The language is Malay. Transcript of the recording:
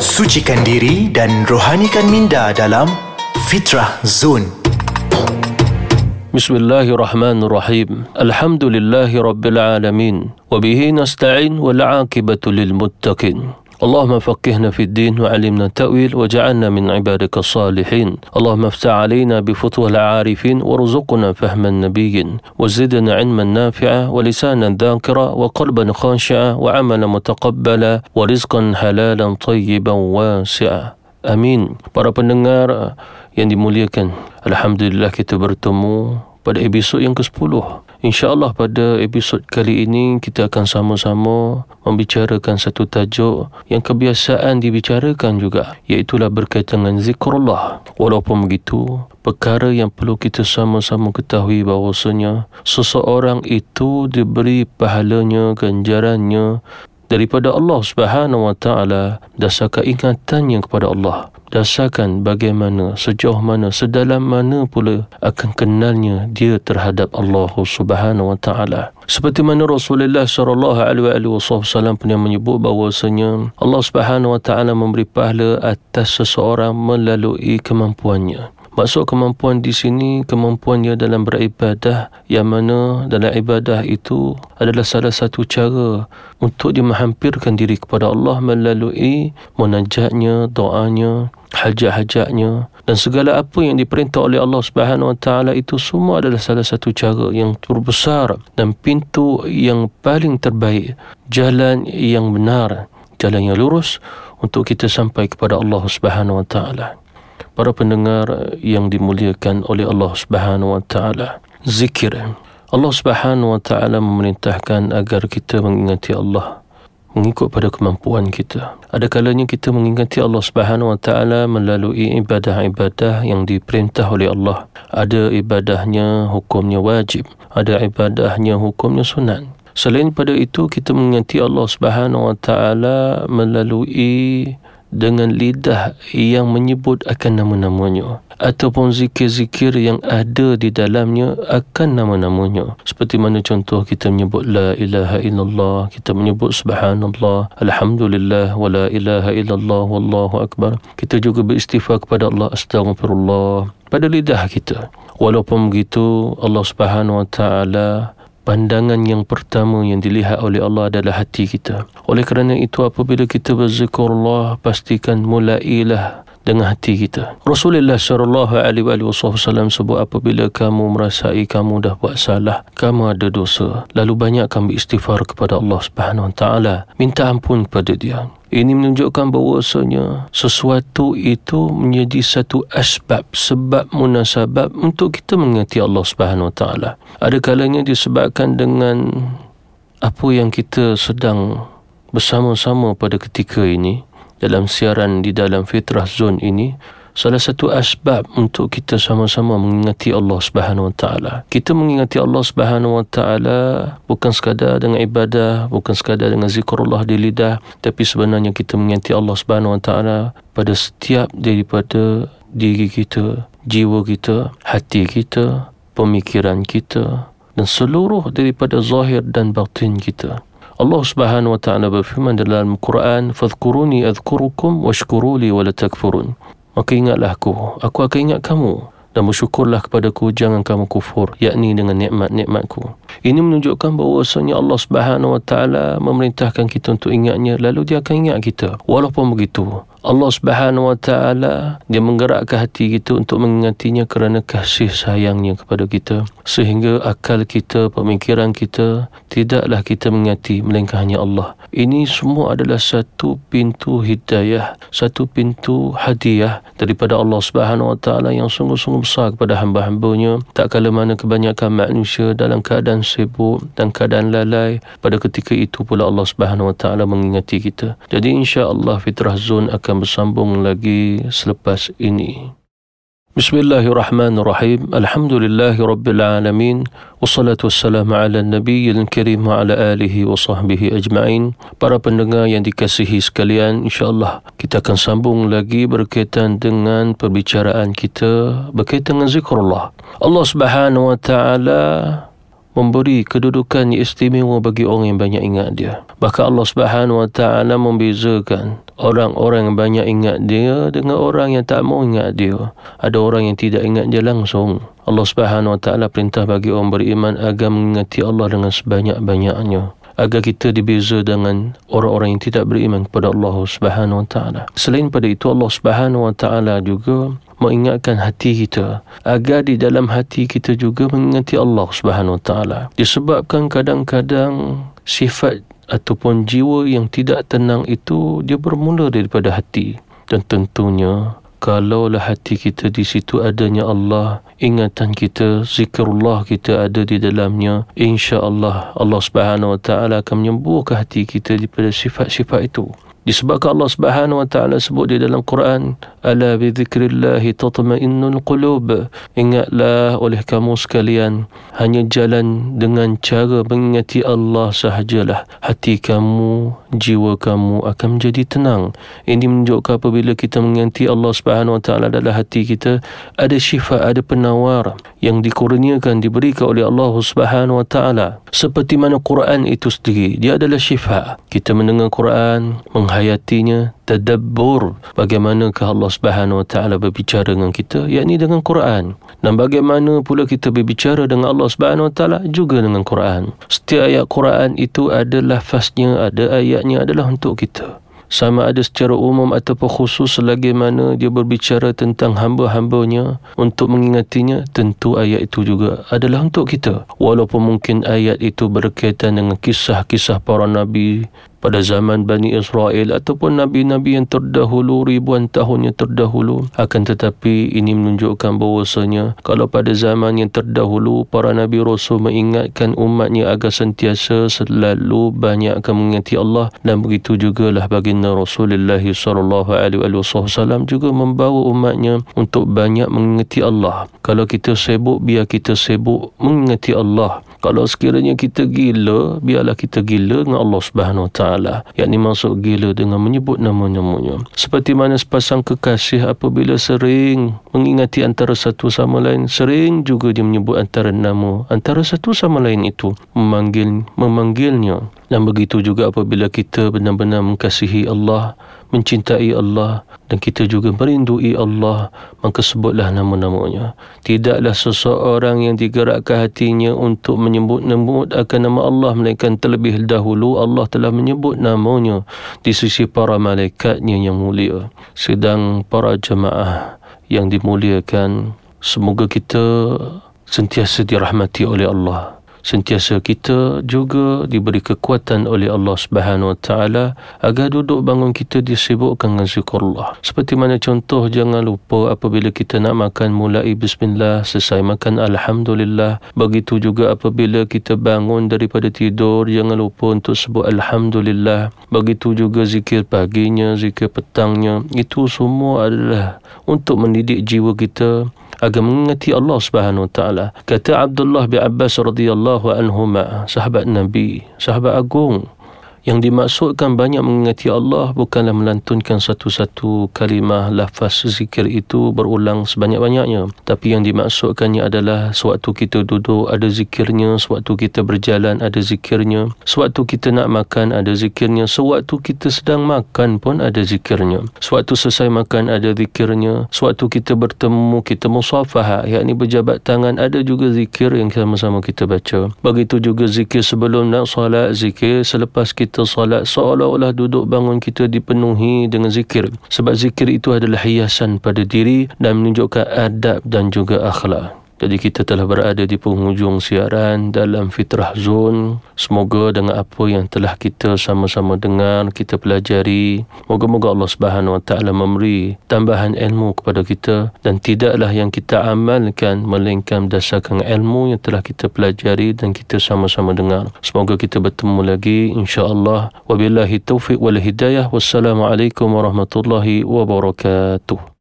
Sucikan diri dan rohanikan minda dalam Fitrah Zone. بسم الله الرحمن الرحيم الحمد لله رب العالمين وبه نستعين والعاقبة للمتقين اللهم فقهنا في الدين وعلمنا التأويل وجعلنا من عبادك الصالحين. اللهم افتح علينا بفتوى العارفين وارزقنا فهم النبيين وزدنا علما نافعا ولسانا ذاكرا وقلبا خاشعا وعملا متقبلا ورزقا حلالا طيبا واسعا. Amin. Para pendengar yang dimuliakan, Alhamdulillah kita bertemu pada episod yang ke-10. InsyaAllah pada episod kali ini kita akan sama-sama membicarakan satu tajuk yang kebiasaan dibicarakan juga iaitulah berkaitan dengan zikrullah. Walaupun begitu, perkara yang perlu kita sama-sama ketahui bahawasanya seseorang itu diberi pahalanya, ganjarannya daripada Allah Subhanahu wa taala dasarkan ingatannya kepada Allah. Dasarkan bagaimana sejauh mana sedalam mana pula akan kenalnya dia terhadap Allah Subhanahu wa taala. Seperti mana Rasulullah sallallahu alaihi wasallam pernah menyebut bahawasanya Allah Subhanahu wa taala memberi pahala atas seseorang melalui kemampuannya Maksud kemampuan di sini kemampuannya dalam beribadah yang mana dalam ibadah itu adalah salah satu cara untuk dia menghampirkan diri kepada Allah melalui munajatnya, doanya, hajat-hajatnya dan segala apa yang diperintah oleh Allah Subhanahu Wa Taala itu semua adalah salah satu cara yang terbesar dan pintu yang paling terbaik jalan yang benar jalan yang lurus untuk kita sampai kepada Allah Subhanahu Wa Taala para pendengar yang dimuliakan oleh Allah Subhanahu wa taala. Zikir. Allah Subhanahu wa taala memerintahkan agar kita mengingati Allah mengikut pada kemampuan kita. Ada kalanya kita mengingati Allah Subhanahu wa taala melalui ibadah-ibadah yang diperintah oleh Allah. Ada ibadahnya hukumnya wajib, ada ibadahnya hukumnya sunat. Selain pada itu kita mengingati Allah Subhanahu wa taala melalui dengan lidah yang menyebut akan nama-namanya ataupun zikir-zikir yang ada di dalamnya akan nama-namanya. Seperti mana contoh kita menyebut la ilaha illallah kita menyebut subhanallah alhamdulillah wa la ilaha illallah wallahu akbar. Kita juga beristighfar kepada Allah astagfirullah pada lidah kita. Walaupun begitu Allah Subhanahu wa taala pandangan yang pertama yang dilihat oleh Allah adalah hati kita. Oleh kerana itu apabila kita berzikrullah pastikan mulailah dengan hati kita. Rasulullah sallallahu alaihi wasallam sebut apabila kamu merasai kamu dah buat salah, kamu ada dosa, lalu banyakkan beristighfar kepada Allah Subhanahu wa taala, minta ampun kepada dia. Ini menunjukkan bahawasanya sesuatu itu menjadi satu asbab, sebab munasabab untuk kita mengingati Allah Subhanahu Wa Taala. Ada kalanya disebabkan dengan apa yang kita sedang bersama-sama pada ketika ini dalam siaran di dalam fitrah zone ini salah satu asbab untuk kita sama-sama mengingati Allah Subhanahu Wa Taala. Kita mengingati Allah Subhanahu Wa Taala bukan sekadar dengan ibadah, bukan sekadar dengan zikrullah di lidah, tapi sebenarnya kita mengingati Allah Subhanahu Wa Taala pada setiap daripada diri kita, jiwa kita, hati kita, pemikiran kita dan seluruh daripada zahir dan batin kita. Allah Subhanahu wa taala berfirman dalam Quran, "Fadhkuruni adhkurukum washkuruli wa la takfurun." maka ingatlah aku aku akan ingat kamu dan bersyukurlah kepadaku jangan kamu kufur yakni dengan nikmat-nikmatku ini menunjukkan bahawasanya Allah Subhanahu wa taala memerintahkan kita untuk ingatnya lalu dia akan ingat kita walaupun begitu Allah Subhanahu wa taala dia menggerakkan hati kita untuk mengingatinya kerana kasih sayangnya kepada kita. Sehingga akal kita pemikiran kita tidaklah kita mengingati melainkan hanya Allah. Ini semua adalah satu pintu hidayah satu pintu hadiah daripada Allah Subhanahu wa taala yang sungguh-sungguh besar kepada hamba-hambanya. Tak kala mana kebanyakan manusia dalam keadaan sibuk dan keadaan lalai pada ketika itu pula Allah Subhanahu wa taala mengingati kita. Jadi insya-Allah fitrah zon akan akan bersambung lagi selepas ini. Bismillahirrahmanirrahim. Alhamdulillahirabbil Wassalatu wassalamu ala nabiyil karim wa ala alihi wa sahbihi ajma'in. Para pendengar yang dikasihi sekalian, insya-Allah kita akan sambung lagi berkaitan dengan perbicaraan kita berkaitan dengan zikrullah. Allah Subhanahu wa taala memberi kedudukan yang istimewa bagi orang yang banyak ingat dia. Bahkan Allah Subhanahu Wa Taala membezakan orang-orang yang banyak ingat dia dengan orang yang tak mau ingat dia. Ada orang yang tidak ingat dia langsung. Allah Subhanahu Wa Taala perintah bagi orang beriman agar mengingati Allah dengan sebanyak-banyaknya agar kita dibeza dengan orang-orang yang tidak beriman kepada Allah Subhanahu Wa Taala. Selain pada itu Allah Subhanahu Wa Taala juga mengingatkan hati kita agar di dalam hati kita juga mengingati Allah Subhanahu Wa Taala. Disebabkan kadang-kadang sifat ataupun jiwa yang tidak tenang itu dia bermula daripada hati dan tentunya kalaulah hati kita di situ adanya Allah, ingatan kita, zikrullah kita ada di dalamnya, insya-Allah Allah Subhanahu wa taala akan menyembuhkan hati kita daripada sifat-sifat itu. Disebabkan Allah Subhanahu wa taala sebut di dalam Quran, "Ala bi dzikrillah tatma'innul qulub." Ingatlah oleh kamu sekalian, hanya jalan dengan cara mengingati Allah sahajalah hati kamu, jiwa kamu akan menjadi tenang. Ini menunjukkan apabila kita mengingati Allah Subhanahu wa taala dalam hati kita, ada syifa, ada penawar yang dikurniakan diberikan oleh Allah Subhanahu wa taala. Seperti mana Quran itu sendiri, dia adalah syifa. Kita mendengar Quran, menghayatinya tadabbur. Bagaimanakah Allah Subhanahu wa taala berbicara dengan kita? Yakni dengan Quran. Dan bagaimana pula kita berbicara dengan Allah Subhanahu wa taala? Juga dengan Quran. Setiap ayat Quran itu ada lafaznya ada ayatnya adalah untuk kita sama ada secara umum ataupun khusus selagi mana dia berbicara tentang hamba-hambanya untuk mengingatinya tentu ayat itu juga adalah untuk kita. Walaupun mungkin ayat itu berkaitan dengan kisah-kisah para nabi pada zaman Bani Israel ataupun Nabi-Nabi yang terdahulu ribuan tahun yang terdahulu. Akan tetapi ini menunjukkan bahawasanya kalau pada zaman yang terdahulu para Nabi Rasul mengingatkan umatnya agar sentiasa selalu banyak akan mengingati Allah. Dan begitu jugalah baginda Rasulullah sallallahu alaihi wasallam juga membawa umatnya untuk banyak mengingati Allah. Kalau kita sibuk biar kita sibuk mengingati Allah. Kalau sekiranya kita gila biarlah kita gila dengan Allah Subhanahu wa yakni masuk gila dengan menyebut nama-namanya. Seperti mana sepasang kekasih apabila sering mengingati antara satu sama lain sering juga dia menyebut antara nama antara satu sama lain itu memanggil memanggilnya dan begitu juga apabila kita benar-benar mengasihi Allah, mencintai Allah dan kita juga merindui Allah, maka sebutlah nama-namanya. Tidaklah seseorang yang digerakkan hatinya untuk menyebut-nyebut akan nama Allah melainkan terlebih dahulu Allah telah menyebut namanya di sisi para malaikatnya yang mulia. Sedang para jemaah yang dimuliakan, semoga kita sentiasa dirahmati oleh Allah sentiasa kita juga diberi kekuatan oleh Allah Subhanahu Wa Taala agar duduk bangun kita disibukkan dengan zikrullah. Seperti mana contoh jangan lupa apabila kita nak makan mulai bismillah selesai makan alhamdulillah. Begitu juga apabila kita bangun daripada tidur jangan lupa untuk sebut alhamdulillah. Begitu juga zikir paginya, zikir petangnya. Itu semua adalah untuk mendidik jiwa kita agar mengingati Allah Subhanahu wa taala. Kata Abdullah bin Abbas radhiyallahu الله عنهما صحابة النبي صحابة أقوم yang dimaksudkan banyak mengingati Allah bukanlah melantunkan satu-satu kalimah lafaz zikir itu berulang sebanyak-banyaknya. Tapi yang dimaksudkannya adalah sewaktu kita duduk ada zikirnya, sewaktu kita berjalan ada zikirnya, sewaktu kita nak makan ada zikirnya, sewaktu kita sedang makan pun ada zikirnya. Sewaktu selesai makan ada zikirnya, sewaktu kita bertemu kita musafahah, yakni berjabat tangan ada juga zikir yang sama-sama kita baca. Begitu juga zikir sebelum nak solat, zikir selepas kita kita salat seolah-olah duduk bangun kita dipenuhi dengan zikir. Sebab zikir itu adalah hiasan pada diri dan menunjukkan adab dan juga akhlak jadi kita telah berada di penghujung siaran dalam Fitrah Zone. Semoga dengan apa yang telah kita sama-sama dengar, kita pelajari. Moga-moga Allah Subhanahu Wa Taala memberi tambahan ilmu kepada kita dan tidaklah yang kita amalkan melainkan berdasarkan ilmu yang telah kita pelajari dan kita sama-sama dengar. Semoga kita bertemu lagi insya-Allah. Wabillahi taufiq wal hidayah. Wassalamualaikum warahmatullahi wabarakatuh.